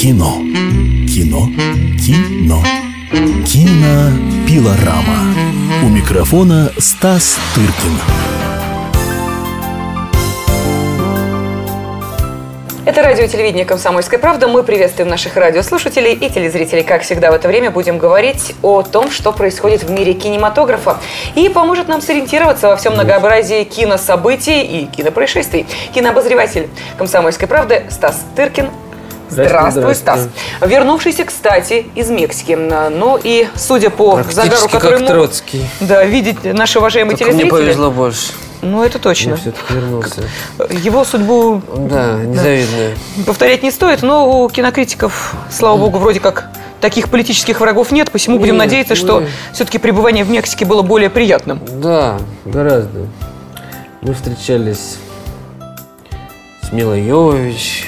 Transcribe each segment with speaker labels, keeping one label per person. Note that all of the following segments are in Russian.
Speaker 1: Кино. Кино. Кино. Кинопилорама. У микрофона Стас Тыркин.
Speaker 2: Это радио телевидение «Комсомольская правда». Мы приветствуем наших радиослушателей и телезрителей. Как всегда в это время будем говорить о том, что происходит в мире кинематографа. И поможет нам сориентироваться во всем многообразии кинособытий и кинопроисшествий. Кинообозреватель «Комсомольской правды» Стас Тыркин. Здравствуй, Стас. Вернувшийся, кстати, из Мексики. Ну и, судя по загару, который
Speaker 3: как Троцкий.
Speaker 2: Да, видеть наши уважаемые
Speaker 3: Только мне
Speaker 2: телезрители.
Speaker 3: повезло больше.
Speaker 2: Ну, это точно.
Speaker 3: Все-таки вернулся.
Speaker 2: Его судьбу
Speaker 3: Да, незавидная.
Speaker 2: повторять не стоит, но у кинокритиков, слава богу, вроде как таких политических врагов нет, посему будем
Speaker 3: Нет,
Speaker 2: надеяться, что
Speaker 3: нет.
Speaker 2: все-таки пребывание в Мексике было более приятным.
Speaker 3: Да, гораздо. Мы встречались с Милой Йовович,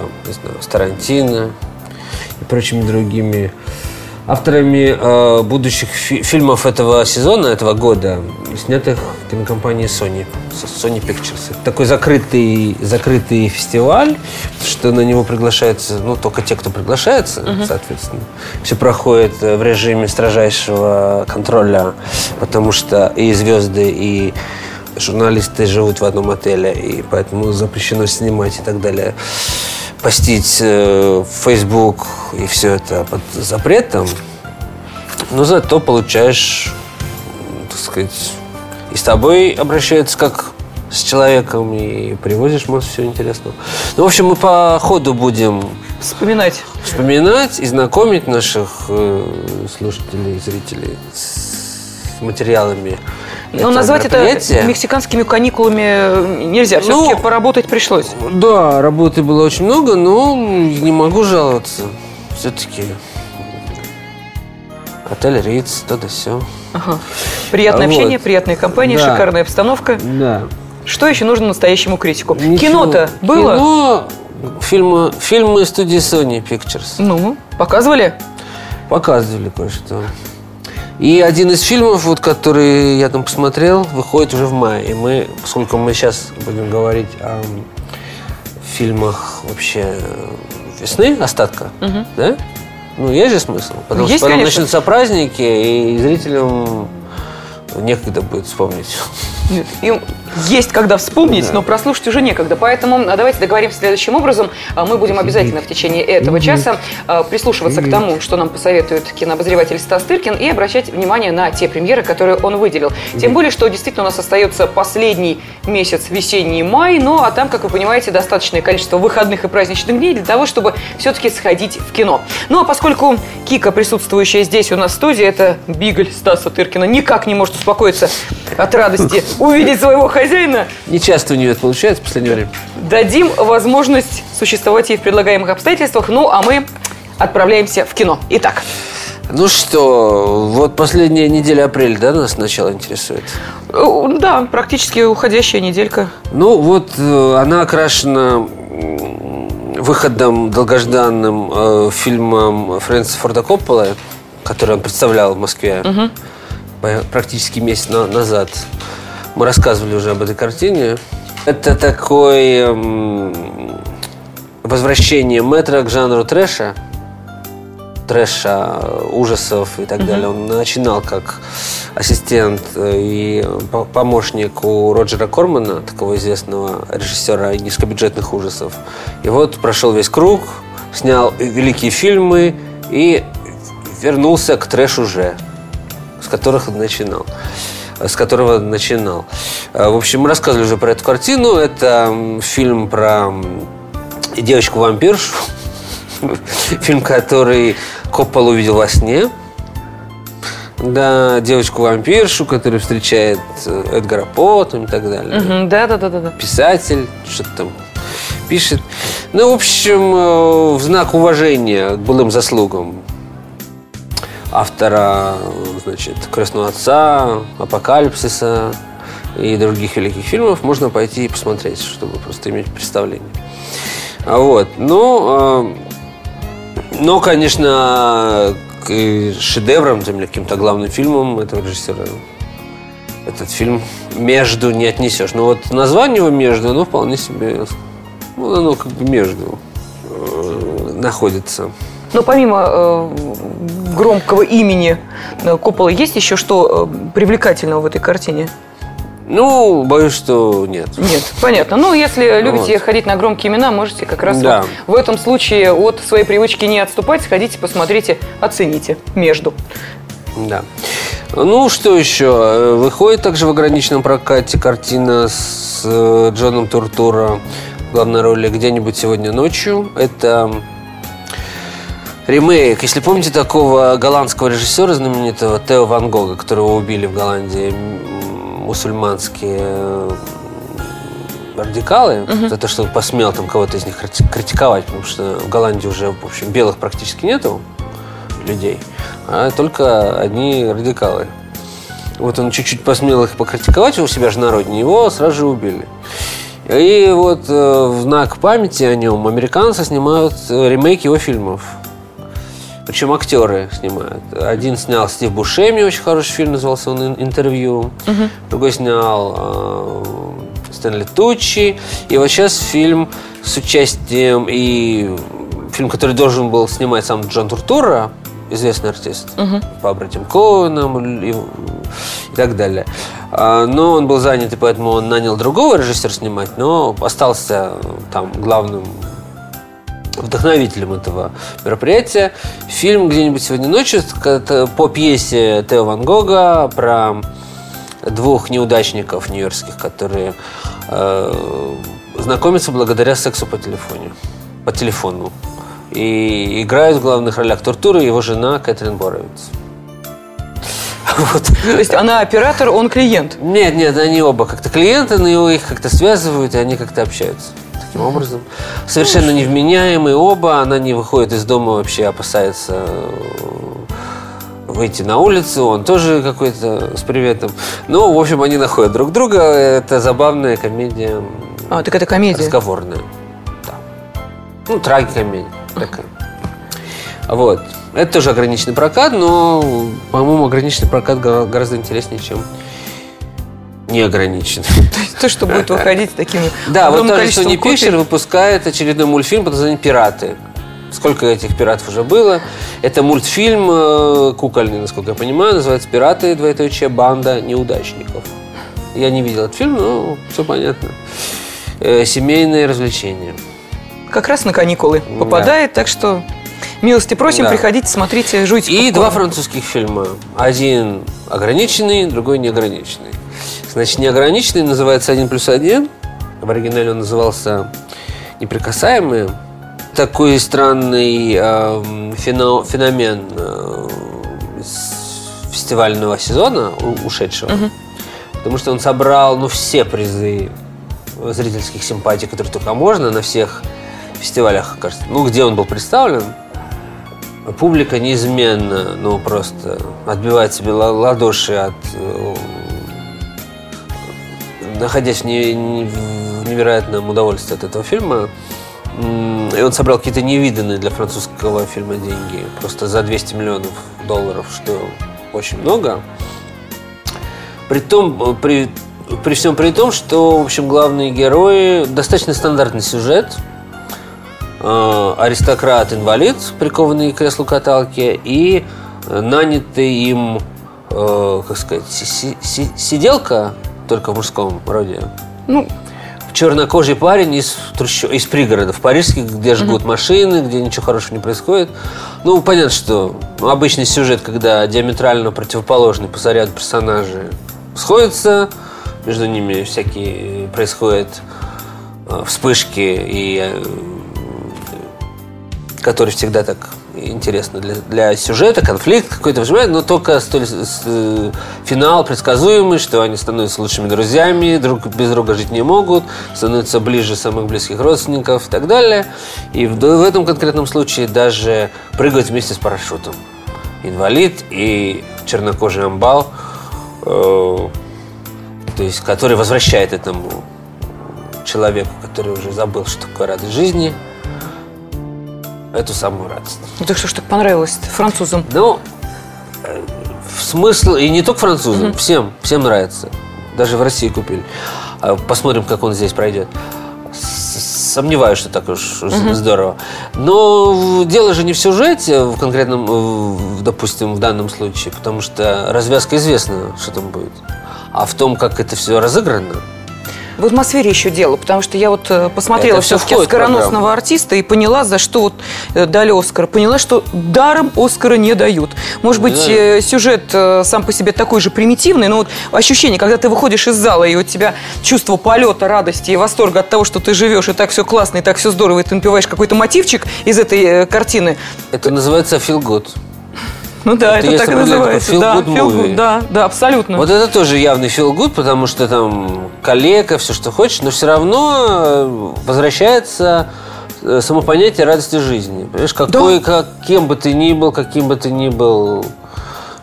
Speaker 3: там, не знаю, с Тарантино и прочими другими авторами э, будущих фи- фильмов этого сезона, этого года, снятых кинокомпанией Sony, Sony Pictures. Это такой закрытый, закрытый фестиваль, что на него приглашаются, ну, только те, кто приглашается, соответственно. Все проходит э, в режиме строжайшего контроля, потому что и звезды, и журналисты живут в одном отеле, и поэтому запрещено снимать и так далее. Постить э, в Facebook и все это под запретом. Но зато получаешь, так сказать, и с тобой обращаются как с человеком, и привозишь массу всего интересного. Ну, в общем, мы по ходу будем
Speaker 2: Вспоминать.
Speaker 3: вспоминать и знакомить наших э, слушателей, зрителей с материалами.
Speaker 2: Но Ну, назвать это мексиканскими каникулами нельзя. Все-таки
Speaker 3: Ну,
Speaker 2: поработать пришлось.
Speaker 3: Да, работы было очень много, но не могу жаловаться. Все-таки отель Риц, то да все.
Speaker 2: Ага. Приятное
Speaker 3: Вот.
Speaker 2: общение, приятная компания,
Speaker 3: Да.
Speaker 2: шикарная обстановка.
Speaker 3: Да.
Speaker 2: Что еще нужно настоящему критику?
Speaker 3: Ничего.
Speaker 2: Кино-то было?
Speaker 3: Кино, фильмы, фильмы студии Sony Pictures.
Speaker 2: Ну, показывали?
Speaker 3: Показывали кое-что. И один из фильмов, вот, который я там посмотрел, выходит уже в мае. И мы, поскольку мы сейчас будем говорить о фильмах вообще весны, остатка, да? Ну, есть же смысл. Потому
Speaker 2: Есть,
Speaker 3: что потом
Speaker 2: конечно.
Speaker 3: начнутся праздники, и зрителям некогда будет вспомнить.
Speaker 2: Нет, Им есть когда вспомнить, но прослушать уже некогда. Поэтому а, давайте договоримся следующим образом. А, Мы будем обязательно в течение этого часа а, прислушиваться к тому, что нам посоветует кинообозреватель Стас Тыркин, и обращать внимание на те премьеры, которые он выделил. Тем более, что действительно у нас остается последний месяц весенний май, ну а там, как вы понимаете, достаточное количество выходных и праздничных дней для того, чтобы все-таки сходить в кино. Ну а поскольку Кика, присутствующая здесь у нас в студии, это Бигль Стаса Тыркина, никак не может успокоиться от радости увидеть своего хозяина,
Speaker 3: Не часто у нее это получается в последнее время.
Speaker 2: дадим возможность существовать ей в предлагаемых обстоятельствах, ну а мы отправляемся в кино. Итак,
Speaker 3: Ну что, вот последняя неделя апреля, да, нас сначала интересует?
Speaker 2: э, да, практически уходящая неделька.
Speaker 3: Ну, вот э, она окрашена выходом долгожданным э, фильмом Фрэнсиса Форда Коппола, который он представлял в Москве по- практически месяц на- назад. Мы рассказывали уже об этой картине. Это такое м, возвращение метра к жанру трэша трэша, ужасов и так далее. Он начинал как ассистент э, и по- помощник у Роджера Кормана, такого известного режиссера низкобюджетных ужасов. И вот прошел весь круг, снял великие фильмы и вернулся к трэшу уже, с которых он начинал с которого начинал. Э, В общем, мы рассказывали уже про эту картину. Это фильм про девочку-вампиршу. Фильм, который Коппол увидел во сне. Да, девочку-вампиршу, которая встречает э, Эдгара По там, и так далее.
Speaker 2: Мгм, Да-да-да-да.
Speaker 3: Писатель, что-то там пишет. Ну, в общем, э, в знак уважения к былым заслугам автора, значит, «Крестного отца», «Апокалипсиса» и других великих фильмов можно пойти и посмотреть, чтобы просто иметь представление. А Вот. Ну, э, но, конечно, э, шедеврам, тем или каким-то главным фильмом этого режиссера этот фильм между не отнесешь. Но вот название его между, оно вполне себе, ну, оно как бы между. Э, находится.
Speaker 2: Но помимо э, громкого имени э, Коппола, есть еще что э, привлекательного в этой картине?
Speaker 3: Ну, боюсь, что нет.
Speaker 2: Нет, понятно. Ну, если любите
Speaker 3: Вот.
Speaker 2: ходить на громкие имена, можете как раз
Speaker 3: Да.
Speaker 2: вот в этом случае от своей привычки не отступать, сходите, посмотрите, оцените между.
Speaker 3: Да. Ну, что еще? Э, Выходит также в ограниченном прокате картина с Джоном Туртуро в главной роли «Где-нибудь сегодня ночью». Это ремейк, если помните, такого голландского режиссера знаменитого Тео Ван Гога, которого убили в Голландии мусульманские радикалы, за то, что он посмел там кого-то из них крити- критиковать, потому что в Голландии уже, в общем, белых практически нету людей, а только одни радикалы. Вот он чуть-чуть посмел их покритиковать у себя же на родине, его сразу же убили. И вот э, в знак памяти о нем американцы снимают э, ремейк его фильмов. Причем актеры снимают. Один снял Стив Бушеми, очень хороший фильм, назывался он «Ин- «Интервью». Другой снял э, Стэнли Тучи. И вот сейчас фильм с участием и фильм, который должен был снимать сам Джон Туртура, известный артист, по братьям Коэнам и, и так далее. А, Но он был занят, и поэтому он нанял другого режиссера снимать, но остался там главным вдохновителем этого мероприятия. Фильм «Где-нибудь сегодня ночью» по пьесе Тео Ван Гога про двух неудачников нью-йоркских, которые э, знакомятся благодаря сексу по телефоне, по телефону. И играют в главных ролях Туртура и его жена Кэтрин Боровиц. Вот.
Speaker 2: То есть она оператор, он клиент.
Speaker 3: Нет, нет, они оба как-то клиенты, но их как-то связывают, и они как-то общаются. Таким образом. Совершенно невменяемые оба. Она не выходит из дома вообще, опасается э, выйти на улицу. Он тоже какой-то с приветом. Ну, в общем, они находят друг друга. Это забавная комедия
Speaker 2: А, так это комедия.
Speaker 3: разговорная. Да. Ну, трагикомедия такая. Вот. Это тоже ограниченный прокат, но, по-моему, ограниченный прокат гора- гораздо интереснее, чем неограниченный.
Speaker 2: То, что будет выходить такими
Speaker 3: Да, вот Sony
Speaker 2: количеством
Speaker 3: Pictures
Speaker 2: копий.
Speaker 3: выпускает очередной мультфильм под названием «Пираты». Сколько этих пиратов уже было? Это мультфильм э, кукольный, насколько я понимаю, называется «Пираты. Двоеточие. Банда неудачников». Я не видел этот фильм, но все понятно. Э, семейное развлечение.
Speaker 2: Как раз на каникулы
Speaker 3: Да.
Speaker 2: попадает, так что милости просим,
Speaker 3: Да.
Speaker 2: приходите, смотрите, жуйте.
Speaker 3: И
Speaker 2: попкорн.
Speaker 3: два французских фильма. Один ограниченный, другой неограниченный. Значит, неограниченный называется «Один плюс один». В оригинале он назывался «Неприкасаемые». Такой странный эм, фено- феномен э, фестивального сезона у- ушедшего. Потому что он собрал ну, все призы зрительских симпатий, которые только можно, на всех фестивалях, кажется. Ну, где он был представлен. Публика неизменно, ну, просто отбивает себе ла- ладоши от... находясь не- не- в невероятном удовольствии от этого фильма. И он собрал какие-то невиданные для французского фильма деньги. Просто за 200 миллионов долларов, что очень много. Притом, э, при, при всем при том, что, в общем, главные герои достаточно стандартный сюжет. Э, аристократ-инвалид, прикованный к креслу каталки, и нанятый им, э, как сказать, си- си- си- сиделка, только в мужском роде,
Speaker 2: Ну,
Speaker 3: чернокожий парень из, трущоб- из пригородов парижских, где жгут машины, где ничего хорошего не происходит. Ну, понятно, что обычный сюжет, когда диаметрально противоположные по заряду персонажи сходятся, между ними всякие происходят э, вспышки, и э, которые всегда так интересно для, для сюжета, конфликт какой-то возникает, но только столь, с- э, финал предсказуемый, что они становятся лучшими друзьями, друг без друга жить не могут, становятся ближе самых близких родственников и так далее. И в, в этом конкретном случае даже прыгают вместе с парашютом. Инвалид и чернокожий амбал, э, то есть который возвращает этому человеку, который уже забыл, что такое радость жизни, эту самую радость.
Speaker 2: ну так что ж так понравилось французам?
Speaker 3: Ну, э, в смысл, и не только французам, всем, всем нравится. Даже в России купили. А Посмотрим, как он здесь пройдет. Сомневаюсь, что так уж здорово. Но дело же не в сюжете, в конкретном, в, допустим, в данном случае, потому что развязка известна, что там будет. А в том, как это все разыграно,
Speaker 2: В атмосфере еще дело, потому что я вот э, посмотрела все-таки
Speaker 3: программу.
Speaker 2: артиста и поняла, за что вот э, дали Оскар. Поняла, что даром Оскара не дают. Может быть,
Speaker 3: Да.
Speaker 2: э, сюжет сам по себе такой же примитивный, но вот ощущение, когда ты выходишь из зала, и у тебя чувство полета, радости и восторга от того, что ты живешь, и так все классно, и так все здорово, и ты напиваешь какой-то мотивчик из этой картины.
Speaker 3: это называется feel good.
Speaker 2: Ну да, это
Speaker 3: есть
Speaker 2: так и называется.
Speaker 3: такой
Speaker 2: Да, feel good,
Speaker 3: movie.
Speaker 2: да, да, абсолютно.
Speaker 3: Вот это тоже явный feel good, потому что там коллега, все, что хочешь, но все равно э, возвращается э, само понятие радости жизни. Понимаешь, какой, как, кем бы ты ни был, каким бы ты ни был,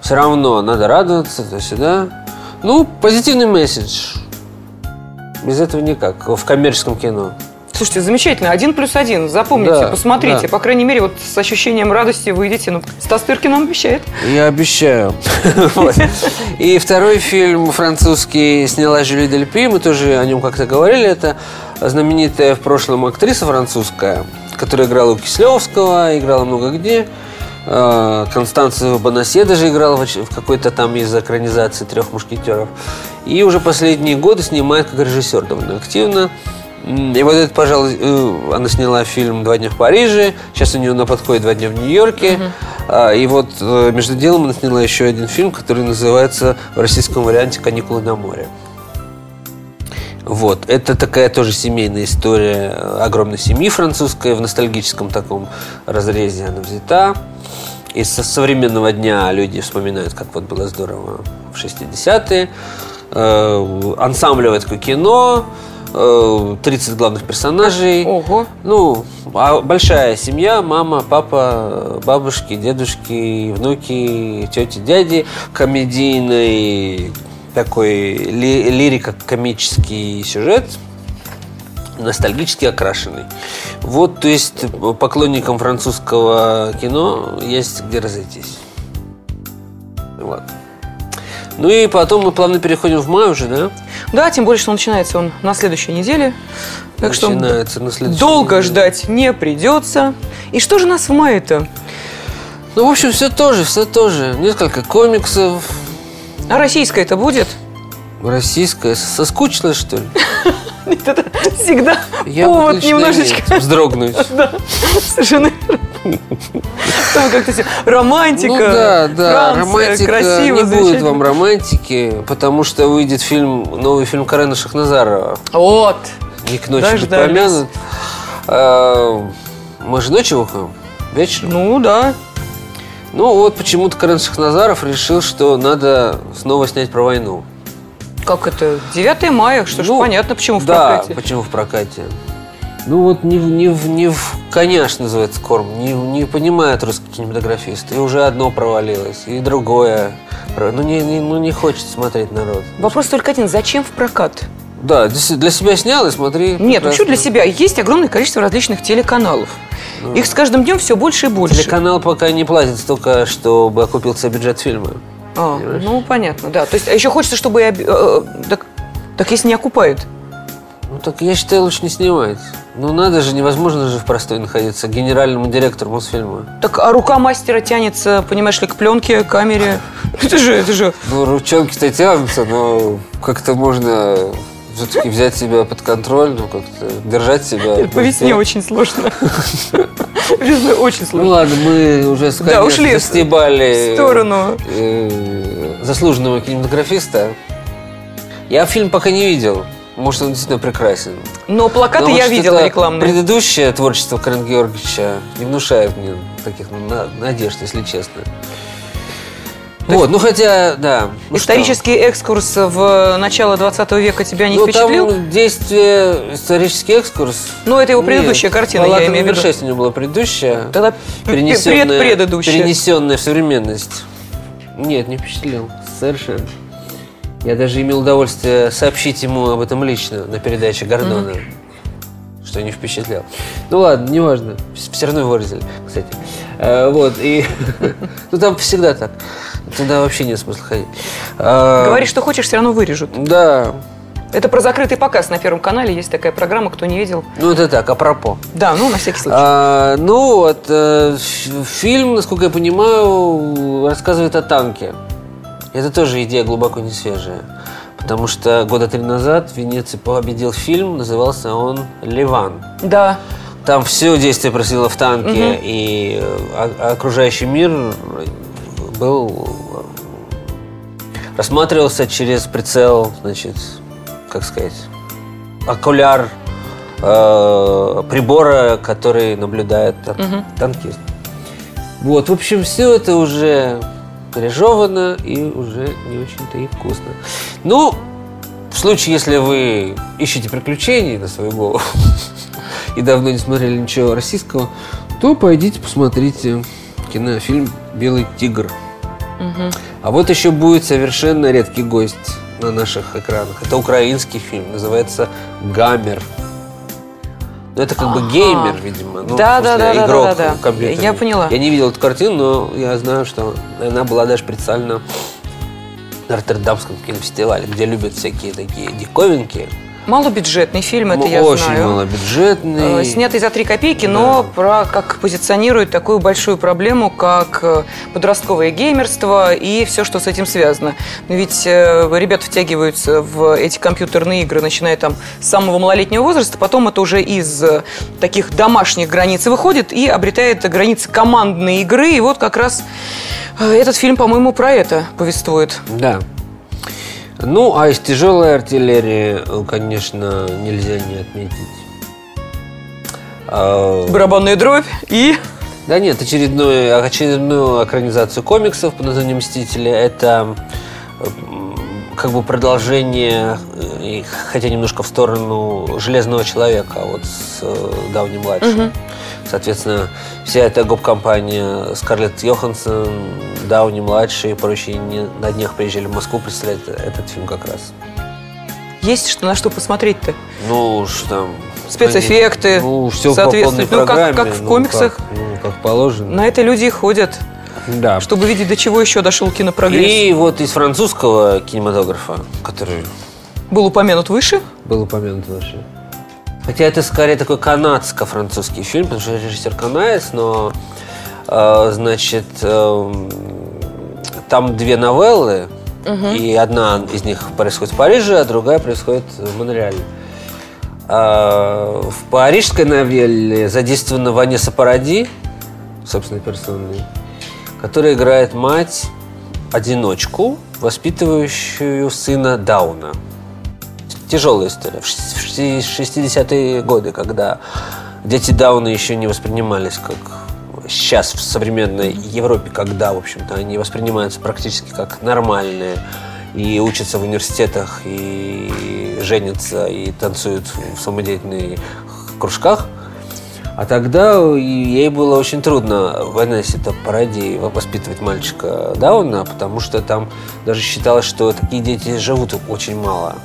Speaker 3: все равно надо радоваться, то сюда. Ну, позитивный месседж. Без этого никак. В коммерческом кино.
Speaker 2: Слушайте, замечательно. Один плюс один. Запомните,
Speaker 3: Да,
Speaker 2: посмотрите.
Speaker 3: да.
Speaker 2: По крайней мере, вот с ощущением радости выйдете. Ну, Стас Тыркин нам обещает.
Speaker 3: Я обещаю. И второй фильм французский сняла Жюли Дельпи. Мы тоже о нем как-то говорили. Это знаменитая в прошлом актриса французская, которая играла у Кислевского, играла много где. Э, Констанцию Бонасье даже играла в оч- в какой-то там из экранизации «Трех мушкетеров». И уже последние годы снимает как режиссер довольно активно. И вот это, пожалуй, э, она сняла фильм «Два дня в Париже», сейчас у нее на подходе «Два дня в Нью-Йорке». А, И вот э, между делом она сняла еще один фильм, который называется в российском варианте «Каникулы на море». Вот, это такая тоже семейная история э, огромной семьи французской, в ностальгическом таком разрезе она взята. И со современного дня люди вспоминают, как вот было здорово в 60-е. Э, ансамблевое такое кино, 30 главных персонажей.
Speaker 2: Ого.
Speaker 3: Ну, а большая семья, мама, папа, бабушки, дедушки, внуки, тети, дяди, комедийный такой ли- лирико-комический сюжет, ностальгически окрашенный. Вот, то есть поклонникам французского кино есть где разойтись. Вот. Ну и потом мы плавно переходим в май уже, да?
Speaker 2: Да, тем более, что начинается он на следующей неделе. Так что
Speaker 3: Начинается на следующей
Speaker 2: долго
Speaker 3: неделе.
Speaker 2: ждать не придется. И что же нас в мае-то?
Speaker 3: Ну, в общем, все тоже, все тоже. Несколько комиксов,
Speaker 2: А российское это будет?
Speaker 3: Российская. Соскучилась, что ли?
Speaker 2: Это всегда
Speaker 3: Я
Speaker 2: повод немножечко
Speaker 3: нет, вздрогнуть.
Speaker 2: Да, совершенно Чтобы как-то все романтика,
Speaker 3: Ну да, да,
Speaker 2: Франция,
Speaker 3: романтика.
Speaker 2: красиво,
Speaker 3: не будет вам романтики, потому что выйдет фильм, новый фильм Карена Шахназарова.
Speaker 2: Вот.
Speaker 3: Не к ночи быть
Speaker 2: Дождались.
Speaker 3: помянут. А, Мы же ночью выходим, вечером.
Speaker 2: Ну да.
Speaker 3: Ну вот почему-то Карен Шахназаров решил, что надо снова снять про войну.
Speaker 2: Как это? 9 мая, что ж,
Speaker 3: Ну,
Speaker 2: понятно, почему в
Speaker 3: да,
Speaker 2: прокате.
Speaker 3: почему в прокате. Ну вот не, в- не, не в коня, что называется, корм, не, не понимает русский кинематографист. И уже одно провалилось, и другое. Ну не, не- ну не хочет смотреть народ.
Speaker 2: Вопрос только один, зачем в прокат?
Speaker 3: Да, для, се- для себя снял и смотри.
Speaker 2: Нет, ну
Speaker 3: прекрасно.
Speaker 2: что для себя? Есть огромное количество различных телеканалов. Их с каждым днем все больше и больше.
Speaker 3: Телеканал пока не платит столько, чтобы окупился бюджет фильма.
Speaker 2: А,
Speaker 3: Понимаешь?
Speaker 2: ну понятно, да. То есть, а еще хочется, чтобы об- э, так, так если не окупают.
Speaker 3: Ну так я считаю, лучше не снимать. Ну надо же, невозможно же в простой находиться генеральному директору Мосфильма.
Speaker 2: Так, а рука мастера тянется, понимаешь ли, к пленке, камере. Это же, это же.
Speaker 3: Ну, ручонки-то тянутся, но как-то можно все-таки взять себя под контроль, ну, как-то держать себя.
Speaker 2: По весне очень сложно. Весной очень
Speaker 3: Ну
Speaker 2: сложно.
Speaker 3: ладно, мы уже
Speaker 2: Да, ушли в
Speaker 3: застебали
Speaker 2: сторону.
Speaker 3: э, заслуженного кинематографиста. Я фильм пока не видел. Может, он действительно прекрасен.
Speaker 2: Но плакаты
Speaker 3: Но,
Speaker 2: я видела рекламные.
Speaker 3: Предыдущее творчество Карен Георгиевича не внушает мне таких на- надежд, если честно. Вот, ну хотя, да. ну что?
Speaker 2: Исторический экскурс в начало 20 века тебя не
Speaker 3: ну,
Speaker 2: впечатлил?
Speaker 3: там действие, исторический экскурс.
Speaker 2: Ну, это его
Speaker 3: Нет,
Speaker 2: предыдущая картина, я
Speaker 3: «Палата
Speaker 2: имею в виду.
Speaker 3: 6» у него была предыдущая.
Speaker 2: Тогда
Speaker 3: перенесенная,
Speaker 2: предпредыдущая.
Speaker 3: перенесенная в современность. Нет, не впечатлил. Совершенно. Я даже имел удовольствие сообщить ему об этом лично на передаче Гордона. Что не впечатлял. Ну ладно, неважно. Все равно его вырезали, кстати. Э, вот, и... Ну там всегда так. Туда вообще нет смысла ходить. А,
Speaker 2: Говори, что хочешь, все равно вырежут.
Speaker 3: Да.
Speaker 2: Это про закрытый показ на Первом канале. Есть такая программа, кто не видел.
Speaker 3: Ну, это так, апропо.
Speaker 2: Да, ну, на всякий случай.
Speaker 3: А, ну, вот, э, фильм, насколько я понимаю, рассказывает о танке. Это тоже идея глубоко не свежая. Потому что года три назад в Венеции победил фильм, назывался он «Ливан».
Speaker 2: Да.
Speaker 3: Там все действие происходило в танке, и э, о- окружающий мир был рассматривался через прицел, значит, как сказать, окуляр э, прибора, который наблюдает тан- танкист. Вот, в общем, все это уже пережевано и уже не очень-то и вкусно. Ну, в случае, если вы ищете приключений на свою голову и давно не смотрели ничего российского, то пойдите посмотрите кинофильм «Белый тигр». А вот еще будет совершенно редкий гость на наших экранах. Это украинский фильм, называется «Гаммер». Ну, это как бы геймер, видимо. Ну,
Speaker 2: Да, да, да, да,
Speaker 3: игрок
Speaker 2: да, да.
Speaker 3: компьютерный.
Speaker 2: Я поняла.
Speaker 3: Я не видел эту картину, но я знаю, что она была даже специально на Роттердамском кинофестивале, где любят всякие такие диковинки.
Speaker 2: Малобюджетный фильм, это
Speaker 3: Ну,
Speaker 2: я
Speaker 3: Очень
Speaker 2: знаю.
Speaker 3: малобюджетный.
Speaker 2: Э, Снятый за три копейки, но про, как позиционирует такую большую проблему, как э, подростковое геймерство и все, что с этим связано. Но ведь э, ребята втягиваются в эти компьютерные игры, начиная там с самого малолетнего возраста, потом это уже из таких домашних границ выходит и обретает границы командной игры. И вот как раз этот фильм, по-моему, про это повествует.
Speaker 3: Да. Ну, а из тяжелой артиллерии, э, конечно, нельзя не отметить. А,
Speaker 2: Барабанная дробь и...
Speaker 3: Да нет, очередную, очередную экранизацию комиксов под названием «Мстители». Это как бы продолжение, э, хотя немножко в сторону «Железного человека», вот с э, Дауни-младшим. Соответственно, вся эта гоп-компания Скарлетт Йоханссон, Дауни-младший и прочие не, на днях приезжали в Москву представлять этот фильм как раз.
Speaker 2: Есть что на что посмотреть-то.
Speaker 3: Ну, уж там...
Speaker 2: Спецэффекты
Speaker 3: Ну, все по
Speaker 2: соответствуют.
Speaker 3: полной
Speaker 2: Ну, как- как в
Speaker 3: ну,
Speaker 2: комиксах.
Speaker 3: как, ну, как положено.
Speaker 2: На это люди и ходят,
Speaker 3: Да.
Speaker 2: чтобы видеть, до чего еще дошел кинопрогресс.
Speaker 3: И вот из французского кинематографа, который
Speaker 2: Был упомянут выше.
Speaker 3: был упомянут выше. Хотя это скорее такой канадско-французский фильм, потому что режиссер канадец, но э, значит эм, там две новеллы, и одна из них происходит в Париже, а другая происходит в Монреале. А, в парижской новелле задействована Ванесса Паради, собственно, персонной, которая играет мать одиночку, воспитывающую сына Дауна. Тяжелая история. В 60-е годы, когда дети Дауна еще не воспринимались как сейчас в современной Европе, когда, в общем-то, они воспринимаются практически как нормальные и учатся в университетах, и женятся, и танцуют в самодеятельных кружках. А тогда ей было очень трудно в это пародии воспитывать мальчика Дауна, потому что там даже считалось, что такие дети живут очень мало.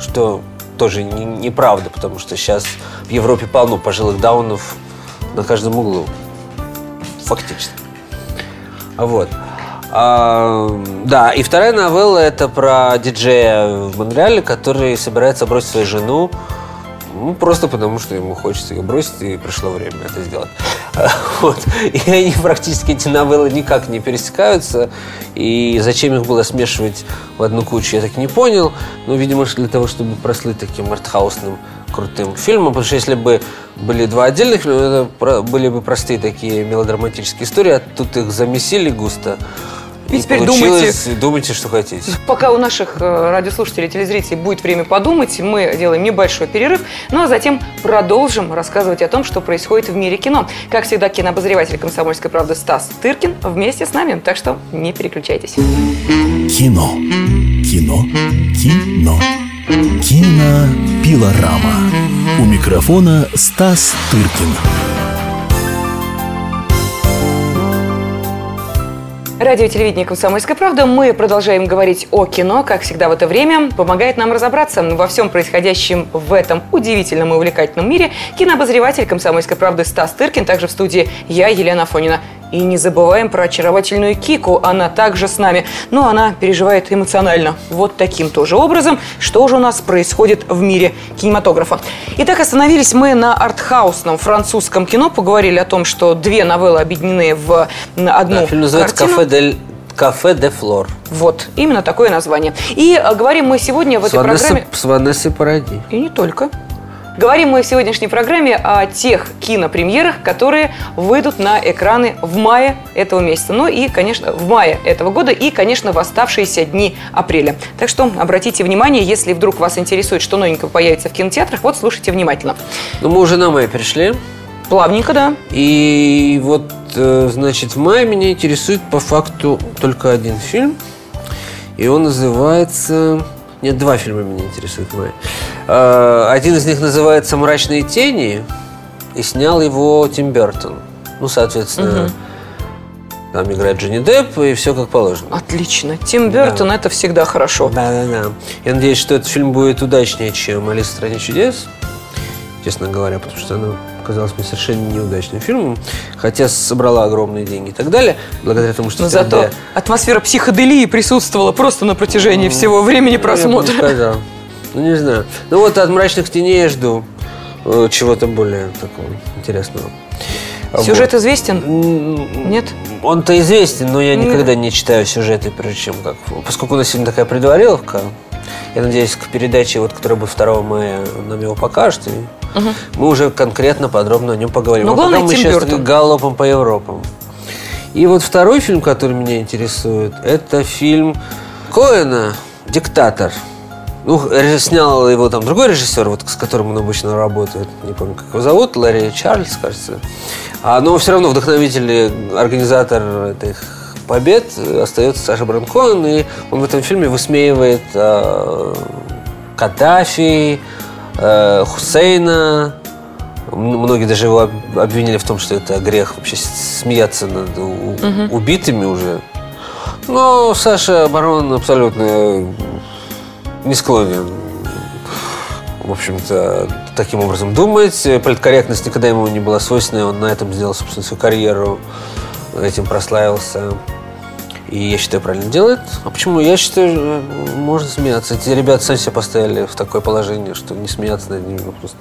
Speaker 3: Что тоже не- неправда, потому что сейчас в Европе полно пожилых даунов на каждом углу. Фактически. А Вот. А, да, и вторая новелла это про диджея в Монреале, который собирается бросить свою жену ну, просто потому, что ему хочется ее бросить, и пришло время это сделать. Вот. И они практически, эти новеллы, никак не пересекаются. И зачем их было смешивать в одну кучу, я так не понял. Ну, видимо, для того, чтобы прослыть таким артхаусным крутым фильмом. Потому что если бы были два отдельных фильма, это были бы простые такие мелодраматические истории, а тут их замесили густо.
Speaker 2: И теперь
Speaker 3: получилось, думайте, что хотите.
Speaker 2: Пока у наших э, радиослушателей, телезрителей будет время подумать, мы делаем небольшой перерыв, ну а затем продолжим рассказывать о том, что происходит в мире кино. Как всегда, кинообозреватель «Комсомольской правды» Стас Тыркин вместе с нами, так что не переключайтесь.
Speaker 1: Кино. Кино. Кино. Кинопилорама. У микрофона Стас Тыркин.
Speaker 2: Радио и телевидение «Комсомольская правда». Мы продолжаем говорить о кино, как всегда в это время. Помогает нам разобраться во всем происходящем в этом удивительном и увлекательном мире кинообозреватель «Комсомольской правды» Стас Тыркин, также в студии я, Елена Фонина. И не забываем про очаровательную Кику, она также с нами, но она переживает эмоционально. Вот таким тоже образом, что же у нас происходит в мире кинематографа. Итак, остановились мы на артхаусном французском кино, поговорили о том, что две новеллы объединены в одну
Speaker 3: Да, фильм называется
Speaker 2: картину.
Speaker 3: «Кафе дель Кафе де Флор.
Speaker 2: Вот, именно такое название. И э, говорим мы сегодня в этой
Speaker 3: Ванессой,
Speaker 2: программе...
Speaker 3: с Ванессой Паради.
Speaker 2: И не только. Говорим мы в сегодняшней программе о тех кинопремьерах, которые выйдут на экраны в мае этого месяца. Ну и, конечно, в мае этого года и, конечно, в оставшиеся дни апреля. Так что обратите внимание, если вдруг вас интересует, что новенького появится в кинотеатрах, вот слушайте внимательно.
Speaker 3: Ну, мы уже на май перешли.
Speaker 2: Плавненько, да.
Speaker 3: И вот, э, значит, в мае меня интересует по факту только один фильм. И он называется... Нет, два фильма меня интересуют в мае. Э, Один из них называется «Мрачные тени», и снял его Тим Бертон. Ну, соответственно, там играет Джонни Депп, и все как положено.
Speaker 2: Отлично. Тим Бертон это всегда хорошо.
Speaker 3: Да-да-да. Я надеюсь, что этот фильм будет удачнее, чем «Алиса в стране чудес», честно говоря, потому что она казалась мне совершенно неудачным фильмом, хотя собрала огромные деньги и так далее, благодаря тому, что...
Speaker 2: Но зато атмосфера психоделии присутствовала просто на протяжении всего времени
Speaker 3: Ну, я бы не
Speaker 2: просмотра.
Speaker 3: сказал. Ну, не знаю. Ну, вот от «Мрачных теней» я жду э, чего-то более такого интересного.
Speaker 2: Сюжет
Speaker 3: Вот.
Speaker 2: известен? Нет?
Speaker 3: Он-то известен, но я
Speaker 2: Не.
Speaker 3: никогда не читаю сюжеты, прежде чем как... Поскольку у нас сегодня такая предвариловка, я надеюсь, к передаче, вот, которая будет 2 мая, нам его покажет, и мы уже конкретно, подробно о нем поговорим.
Speaker 2: Но
Speaker 3: а пока
Speaker 2: главное,
Speaker 3: мы
Speaker 2: Тим
Speaker 3: сейчас
Speaker 2: Бёртон.
Speaker 3: галопом по Европам. И вот второй фильм, который меня интересует, это фильм Коэна «Диктатор». Ну, снял его там другой режиссер, вот с которым он обычно работает. Не помню, как его зовут, Ларри Чарльз, кажется. А, но все равно вдохновитель, и организатор этих побед остается Саша Барон Коэн, и он в этом фильме высмеивает э, Каддафи, э, Хусейна. Многие даже его об- обвинили в том, что это грех вообще смеяться над у- убитыми уже. Но Саша Барон абсолютно не склонен, в общем-то, таким образом думать. Политкорректность никогда ему не была свойственна, и он на этом сделал, собственно, свою карьеру, этим прославился. И я считаю, правильно делает. А почему? Я считаю, э, можно смеяться. Эти ребята сами себя поставили в такое положение, что не смеяться над ними просто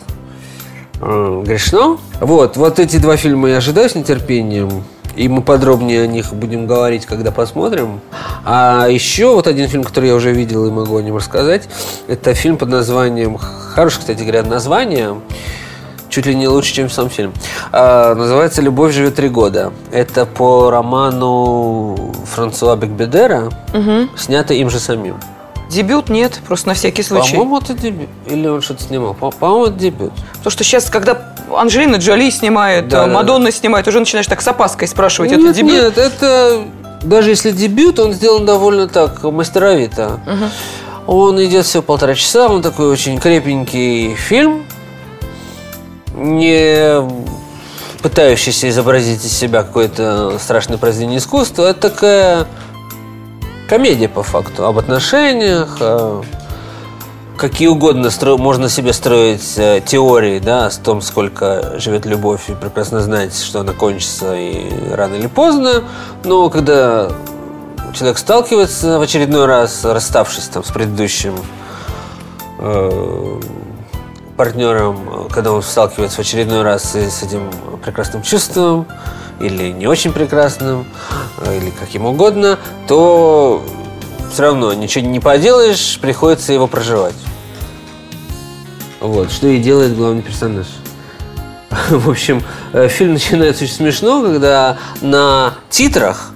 Speaker 3: э, грешно. Вот, вот эти два фильма я ожидаю с нетерпением. И мы подробнее о них будем говорить, когда посмотрим. А еще вот один фильм, который я уже видел и могу о нем рассказать, это фильм под названием, хорошее, кстати говоря, название, чуть ли не лучше, чем сам фильм. А, называется «Любовь живет три года». Это по роману Франсуа Бекбедера, снято им же самим.
Speaker 2: Дебют нет, просто на всякий случай.
Speaker 3: По-моему, это дебют. Или он что-то снимал? По- По-моему, это дебют.
Speaker 2: Потому что сейчас, когда Анджелина Джоли снимает,
Speaker 3: Да,
Speaker 2: э,
Speaker 3: да,
Speaker 2: Мадонна снимает, уже начинаешь так с опаской спрашивать, это
Speaker 3: нет,
Speaker 2: дебют?
Speaker 3: Нет, это даже если дебют, он сделан довольно так мастеровито. Он идет всего полтора часа, он такой очень крепенький фильм, не пытающийся изобразить из себя какое-то страшное произведение искусства. Это такая комедия по факту об отношениях, о- какие угодно стро- можно себе строить э, теории, да, о том, сколько живет любовь, и прекрасно знать, что она кончится и рано или поздно. Но когда человек сталкивается в очередной раз, расставшись там с предыдущим э, партнером, когда он сталкивается в очередной раз с этим прекрасным чувством, или не очень прекрасным, э, или каким угодно, то все равно ничего не поделаешь, приходится его проживать. Вот, что и делает главный персонаж. В общем, э, фильм начинается очень смешно, когда на титрах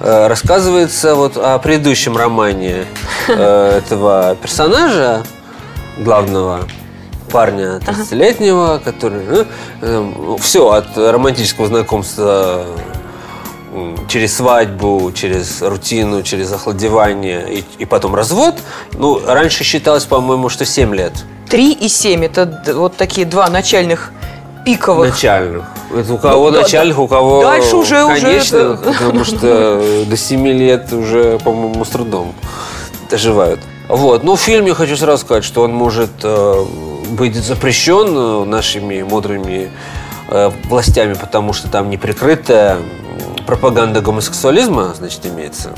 Speaker 3: э, рассказывается вот о предыдущем романе э, этого персонажа, главного парня 30-летнего, который все от романтического знакомства через свадьбу, через рутину, через охладевание и, и потом развод. Ну, раньше считалось, по-моему, что 7 лет.
Speaker 2: Три и семь это д- вот такие два начальных пиковых.
Speaker 3: Начальных. Это у кого
Speaker 2: Ну,
Speaker 3: начальных,
Speaker 2: да.
Speaker 3: у кого
Speaker 2: Дальше уже- уже
Speaker 3: конечных,
Speaker 2: это-
Speaker 3: потому что до 7 лет уже, по-моему, с трудом доживают. Вот. Но в фильме хочу сразу сказать, что он может э, быть запрещен э, нашими мудрыми э, властями, потому что там неприкрытая пропаганда гомосексуализма, значит, имеется.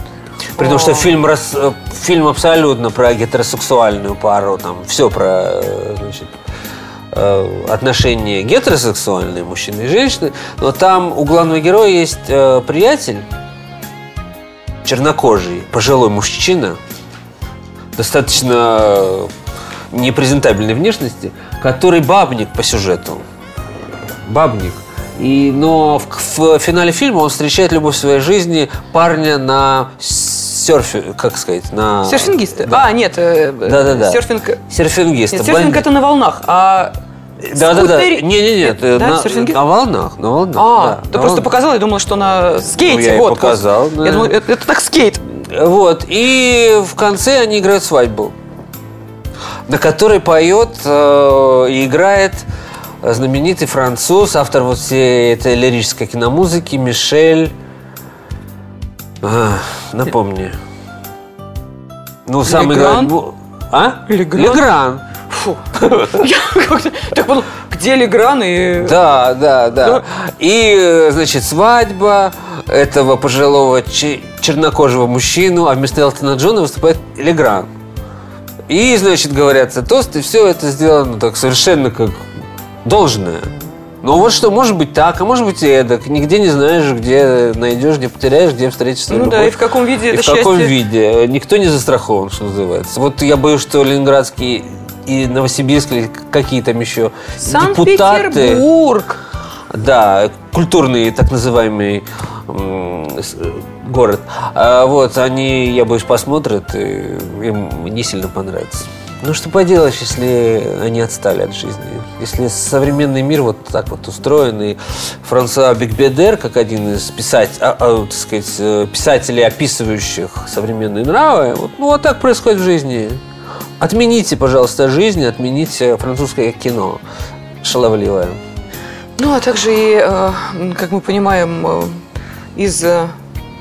Speaker 3: При том, что фильм, рас- э, фильм абсолютно про гетеросексуальную пару, там все про э, значит, э, отношения гетеросексуальные мужчины и женщины, но там у главного героя есть приятель, чернокожий, пожилой мужчина, достаточно непрезентабельной внешности, который бабник по сюжету. Бабник. И, но в, в финале фильма он встречает любовь своей жизни парня на серфе, как сказать, на...
Speaker 2: Серфингисты?
Speaker 3: Да.
Speaker 2: А, нет, э,
Speaker 3: Да-да-да.
Speaker 2: серфинг...
Speaker 3: Серфингиста.
Speaker 2: Нет, серфинг это на волнах, а
Speaker 3: Да, да, да.
Speaker 2: скутери-
Speaker 3: Не, не, нет,
Speaker 2: Да,
Speaker 3: на,
Speaker 2: серфинги?
Speaker 3: на волнах, на волнах.
Speaker 2: А,
Speaker 3: да,
Speaker 2: ты просто
Speaker 3: волнах.
Speaker 2: показала, я думала, что на скейте.
Speaker 3: Ну, я
Speaker 2: вот,
Speaker 3: показал, да.
Speaker 2: Я думаю, это, это так скейт.
Speaker 3: Вот. И в конце они играют свадьбу, на которой поет э, и играет знаменитый француз, автор вот всей этой лирической киномузыки Мишель. А, напомни. Ну, самый
Speaker 2: Легран?
Speaker 3: главный- А?
Speaker 2: Легран?
Speaker 3: Легран.
Speaker 2: Фу. Я так подумала, где Легран и...
Speaker 3: Да, да, да.
Speaker 2: Да.
Speaker 3: И, значит, свадьба этого пожилого че- чернокожего мужчину, а вместо Элтона Джона выступает Легран. И, значит, говорятся тосты, все это сделано так совершенно как должное. Ну вот что, может быть так, а может быть и эдак. Нигде не знаешь, где найдешь, где потеряешь, где встретишь свою
Speaker 2: Ну да,
Speaker 3: любовь.
Speaker 2: и в каком виде
Speaker 3: И
Speaker 2: это
Speaker 3: в каком
Speaker 2: счастье.
Speaker 3: виде. Никто не застрахован, что называется. Вот я боюсь, что Ленинградский и Новосибирск, или какие там еще депутаты...
Speaker 2: Санкт-Петербург.
Speaker 3: Да, культурный так называемый э, город. А вот они, я боюсь, посмотрят, и им не сильно понравится. Ну что поделаешь, если они отстали от жизни? Если современный мир вот так вот устроен, и Франсуа Бекбедер, как один из писать, а, а, так сказать, э, писателей, описывающих современные нравы, вот, ну вот так происходит в жизни. Отмените, пожалуйста, жизнь, отмените французское кино шаловливое.
Speaker 2: Ну, а также и, э, как мы понимаем, э, из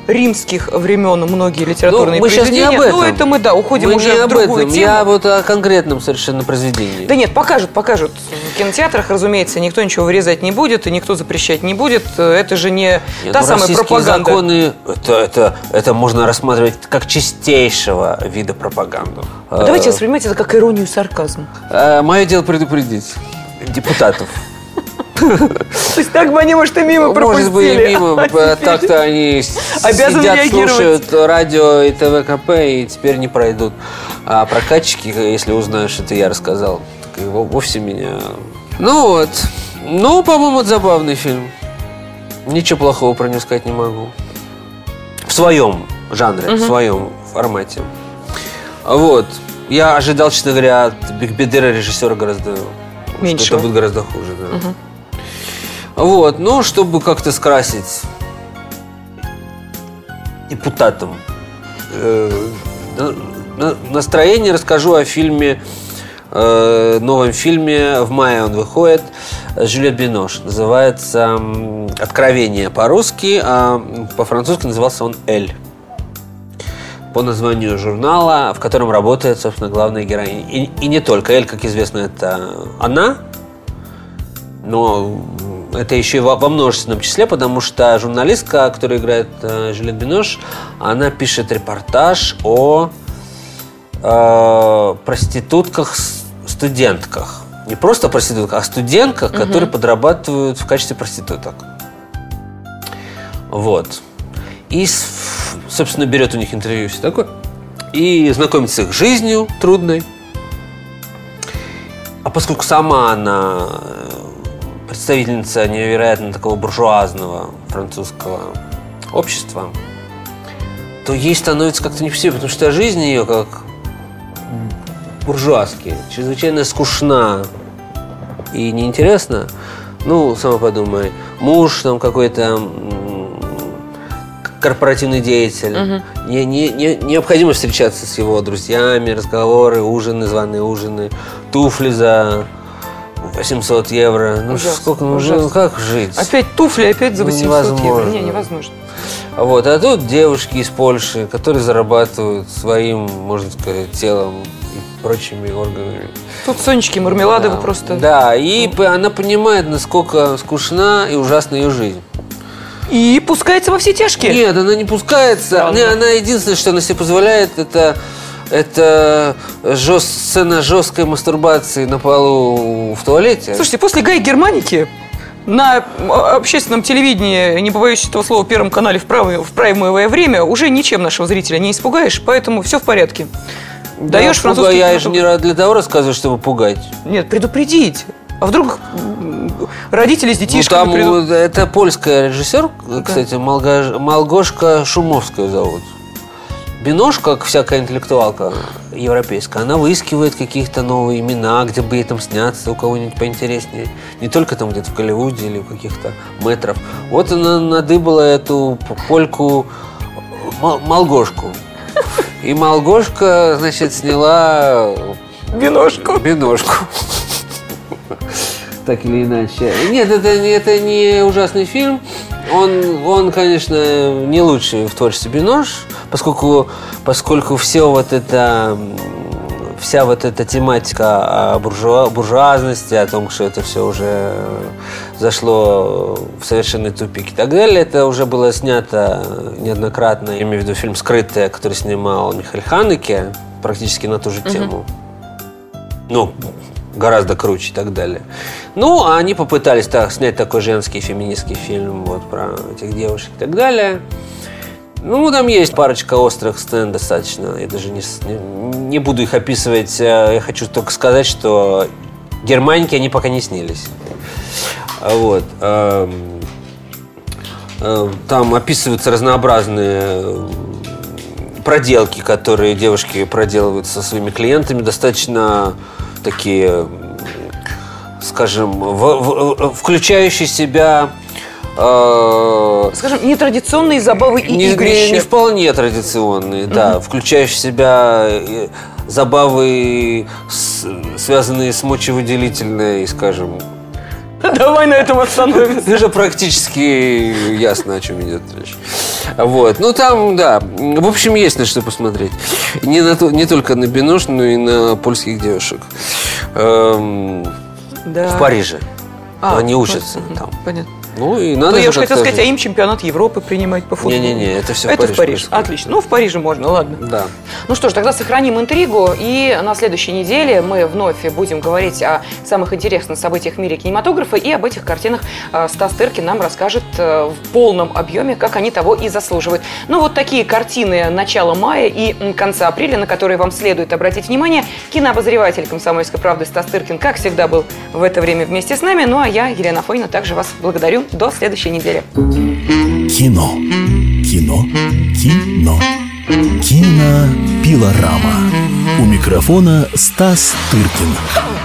Speaker 2: римских времен многие литературные
Speaker 3: Ну, мы сейчас не
Speaker 2: произведения.
Speaker 3: об этом.
Speaker 2: Ну, это мы, да, уходим
Speaker 3: Мы
Speaker 2: уже
Speaker 3: не
Speaker 2: в другую
Speaker 3: этом.
Speaker 2: тему.
Speaker 3: Я вот о конкретном совершенно произведении.
Speaker 2: Да нет, покажут, покажут. В кинотеатрах, разумеется, никто ничего вырезать не будет, и никто запрещать не будет. Это же не
Speaker 3: Нет,
Speaker 2: та
Speaker 3: ну,
Speaker 2: самая пропаганда.
Speaker 3: законы, это, это, это можно рассматривать как чистейшего вида пропаганды.
Speaker 2: Давайте воспринимать это как иронию и сарказм.
Speaker 3: Мое дело предупредить депутатов.
Speaker 2: То есть так бы они, может, и мимо
Speaker 3: Может быть, и
Speaker 2: пропустили.
Speaker 3: мимо.
Speaker 2: А
Speaker 3: э, Так-то они сидят, слушают радио и ТВКП, и теперь не пройдут. А прокатчики, если узнают, что это я рассказал, так во- вовсе меня... Ну вот. Ну, по-моему, это забавный фильм. Ничего плохого про него сказать не могу. В своем жанре, в своем формате. Вот. Я ожидал, честно говоря, от Бигбедера режиссера гораздо... что
Speaker 2: Меньшего.
Speaker 3: Это будет гораздо хуже, да. Вот, ну, чтобы как-то скрасить депутатам э, на- на- настроение, расскажу о фильме, э, новом фильме. В мае он выходит. Жюлет Бинош. Называется «Откровение» по-русски, а по-французски назывался он «Эль» по названию журнала, в котором работает, собственно, главная героиня. И, и не только. Эль, как известно, это она, но это еще и во, во множественном числе, потому что журналистка, которая играет э, Жилет Бинош, она пишет репортаж о э, проститутках, с- студентках. Не просто проститутках, а студентках, которые подрабатывают в качестве проституток. Вот. И, собственно, берет у них интервью и все такое. И знакомится с их жизнью трудной. А поскольку сама она э, представительница невероятно такого буржуазного французского общества, то ей становится как-то не в себе, потому что жизнь ее как буржуазки, чрезвычайно скучна и неинтересна. Ну, сама подумай, муж там какой-то корпоративный деятель. Не, не- не- необходимо встречаться с его друзьями, разговоры, ужины, званые ужины, туфли за 800 евро. Ну,
Speaker 2: Ужасно,
Speaker 3: сколько, ну,
Speaker 2: ужасно.
Speaker 3: ну, как жить?
Speaker 2: Опять туфли, опять за
Speaker 3: Ну,
Speaker 2: 800 евро.
Speaker 3: невозможно.
Speaker 2: Не, невозможно.
Speaker 3: Вот, а тут девушки из Польши, которые зарабатывают своим, можно сказать, телом и прочими органами.
Speaker 2: Тут Сонечки Мармеладовы
Speaker 3: Да.
Speaker 2: просто...
Speaker 3: Да, и п- она понимает, насколько скучна и ужасна ее жизнь.
Speaker 2: И пускается во все тяжкие.
Speaker 3: Нет, она не пускается.
Speaker 2: Да, ну.
Speaker 3: она единственное, что она себе позволяет, это это жест, сцена жесткой мастурбации на полу в туалете.
Speaker 2: Слушайте, после Гай Германики на м, общественном телевидении, не побоюсь этого слова, Первом канале в, прав- в праймовое время уже ничем нашего зрителя не испугаешь, поэтому все в порядке.
Speaker 3: Да,
Speaker 2: Даешь
Speaker 3: пугай,
Speaker 2: французский
Speaker 3: Я же не для того рассказываю, чтобы пугать.
Speaker 2: Нет, предупредить. А вдруг родители с
Speaker 3: Ну,
Speaker 2: детишками
Speaker 3: там
Speaker 2: придут?
Speaker 3: это польская режиссер, кстати, Малгож- Малгошка Шумовская зовут. Бинош, как всякая интеллектуалка европейская, она выискивает каких-то новые имена, где бы ей там сняться, у кого-нибудь поинтереснее. Не только там где-то в Голливуде или в каких-то метров. Вот она надыбала эту польку Мал- Малгошку. И Малгошка, значит, сняла
Speaker 2: Виношку.
Speaker 3: Биношку. Так или иначе. Нет, это, не- это не ужасный фильм. Он, он, конечно, не лучший в творчестве Бинош, поскольку, поскольку все вот это вся вот эта тематика о буржуа- буржуазности, о том, что это все уже зашло в совершенный тупик и так далее, это уже было снято неоднократно. Я имею в виду фильм «Скрытое», который снимал Михаил Ханеке, практически на ту же тему. Ну, гораздо круче и так далее. Ну, а они попытались так, снять такой женский феминистский фильм вот про этих девушек и так далее. Ну, там есть парочка острых сцен достаточно. Я даже не, не, буду их описывать. Э, Я хочу только сказать, что германики они пока не снились. А Вот. эм, э, Там описываются разнообразные э, проделки, которые девушки проделывают со своими клиентами, достаточно такие, скажем, в- в- включающие себя э,
Speaker 2: Скажем, нетрадиционные забавы и
Speaker 3: не, не-
Speaker 2: игрища.
Speaker 3: не вполне традиционные, да, включающие в себя э, забавы, с- связанные с мочевыделительной, скажем,
Speaker 2: Давай на этом остановимся.
Speaker 3: уже практически ясно, о чем идет речь. Вот. Ну, там, да. В общем, есть на что посмотреть. Не, на не только на Бинош, но и на польских девушек. Эм,
Speaker 2: Да.
Speaker 3: В Париже.
Speaker 2: А,
Speaker 3: Они учатся
Speaker 2: мгм,
Speaker 3: там.
Speaker 2: Понятно.
Speaker 3: Ну, и надо
Speaker 2: Ну, я уж хотел
Speaker 3: как-то
Speaker 2: сказать, а им чемпионат Европы принимать по футболу.
Speaker 3: Не-не-не, это всё в
Speaker 2: Это
Speaker 3: Париж
Speaker 2: в Париж.
Speaker 3: происходит.
Speaker 2: Отлично. Ну, в Париже можно, ладно.
Speaker 3: Да.
Speaker 2: Ну что ж, тогда сохраним интригу, и на следующей неделе мы вновь будем говорить о самых интересных событиях в мире кинематографа, и об этих картинах э, Стас Тыркин нам расскажет э, в полном объеме, как они того и заслуживают. Ну вот такие картины начала мая и конца апреля, на которые вам следует обратить внимание. Кинообозреватель «Комсомольской правды» Стас Тыркин, как всегда, был в это время вместе с нами. Ну а я, Елена Фойна, также вас благодарю. До следующей недели.
Speaker 1: Кино. Кино. Кино. Кинопилорама. У микрофона Стас Тыркин.